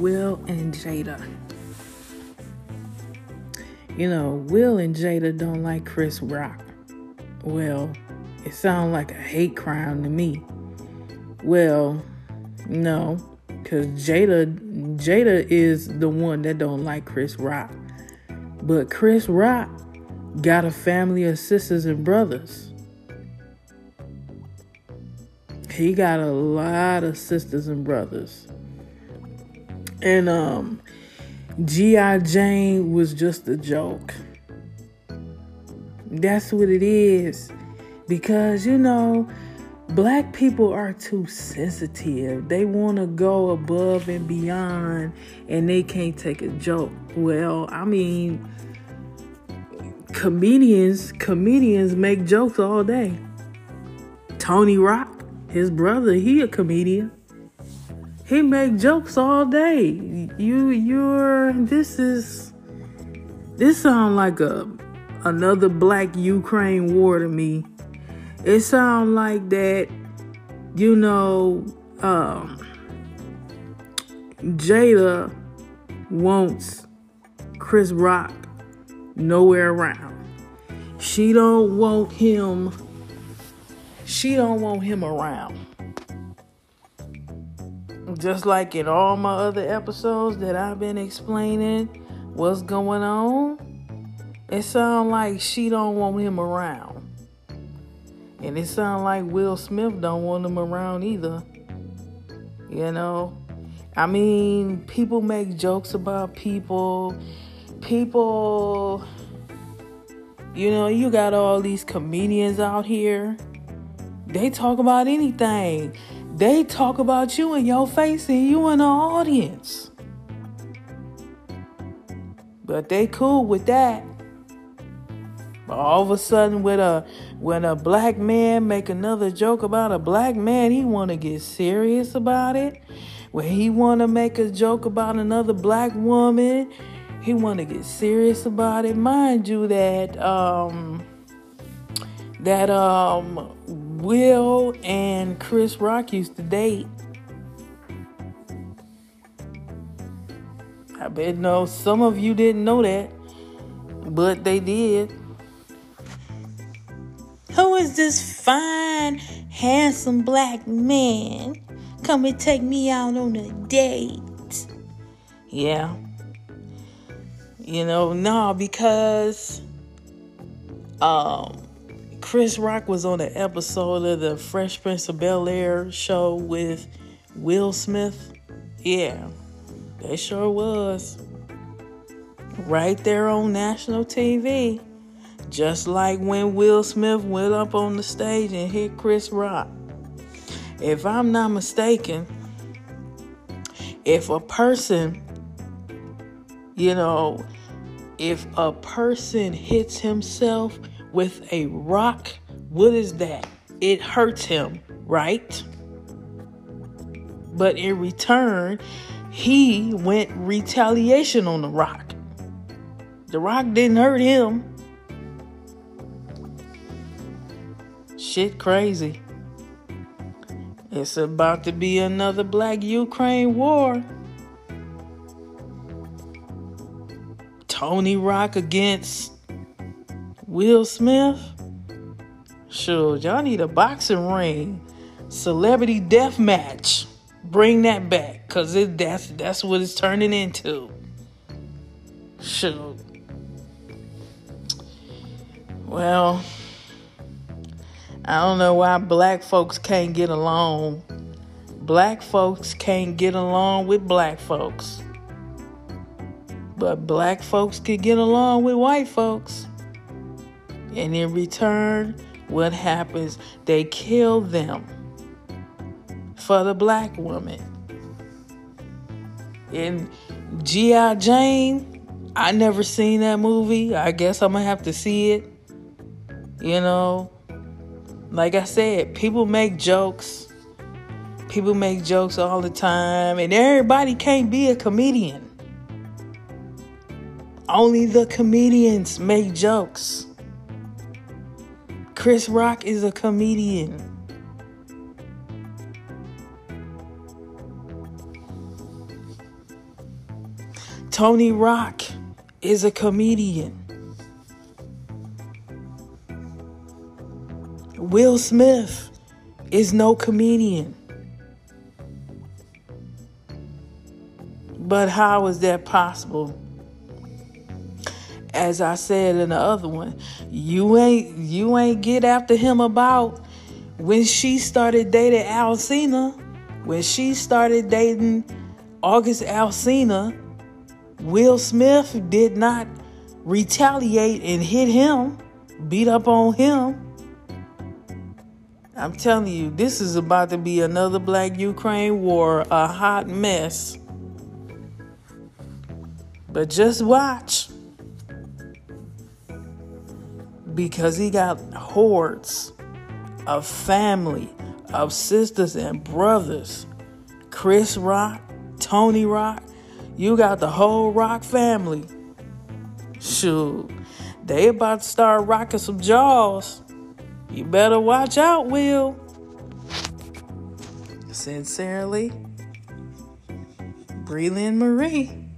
Will and Jada. You know, Will and Jada don't like Chris Rock. Well, it sounds like a hate crime to me. Well, no, because Jada Jada is the one that don't like Chris Rock. But Chris Rock got a family of sisters and brothers. He got a lot of sisters and brothers. And um G.I. Jane was just a joke. That's what it is. Because, you know, black people are too sensitive. They want to go above and beyond and they can't take a joke. Well, I mean, comedians, comedians make jokes all day. Tony Rock, his brother, he a comedian. He make jokes all day. You you're this is this sound like a another black Ukraine war to me. It sound like that, you know, um, Jada wants Chris Rock nowhere around. She don't want him. She don't want him around. Just like in all my other episodes that I've been explaining what's going on, it sounds like she don't want him around. And it sounds like Will Smith don't want him around either. You know? I mean, people make jokes about people. People you know, you got all these comedians out here. They talk about anything. They talk about you in your face and you in the audience. But they cool with that. But all of a sudden, with a when a black man make another joke about a black man, he want to get serious about it. When he want to make a joke about another black woman, he want to get serious about it. Mind you, that um, that um, Will and Chris Rock used to date. I bet no, some of you didn't know that, but they did. Who is this fine, handsome black man? Come and take me out on a date. Yeah. You know, no, because um Chris Rock was on an episode of the Fresh Prince of Bel Air show with Will Smith. Yeah, they sure was. Right there on national TV. Just like when Will Smith went up on the stage and hit Chris Rock. If I'm not mistaken, if a person, you know, if a person hits himself with a rock, what is that? It hurts him, right? But in return, he went retaliation on the rock. The rock didn't hurt him. Shit crazy. It's about to be another black Ukraine war. Tony Rock against Will Smith. Sure, y'all need a boxing ring. Celebrity death match. Bring that back. Cause it that's that's what it's turning into. Sure. Well, I don't know why black folks can't get along. Black folks can't get along with black folks. But black folks can get along with white folks. And in return, what happens? They kill them for the black woman. In G.I. Jane, I never seen that movie. I guess I'm gonna have to see it. You know, like I said, people make jokes. People make jokes all the time, and everybody can't be a comedian. Only the comedians make jokes. Chris Rock is a comedian. Tony Rock is a comedian. Will Smith is no comedian. But how is that possible? As I said in the other one, you ain't you ain't get after him about when she started dating Alsina, when she started dating August Alsina, Will Smith did not retaliate and hit him, beat up on him. I'm telling you, this is about to be another Black Ukraine war, a hot mess. But just watch. Because he got hordes of family, of sisters and brothers. Chris Rock, Tony Rock, you got the whole Rock family. Shoot, they about to start rocking some jaws. You better watch out, Will. Sincerely, Breland Marie.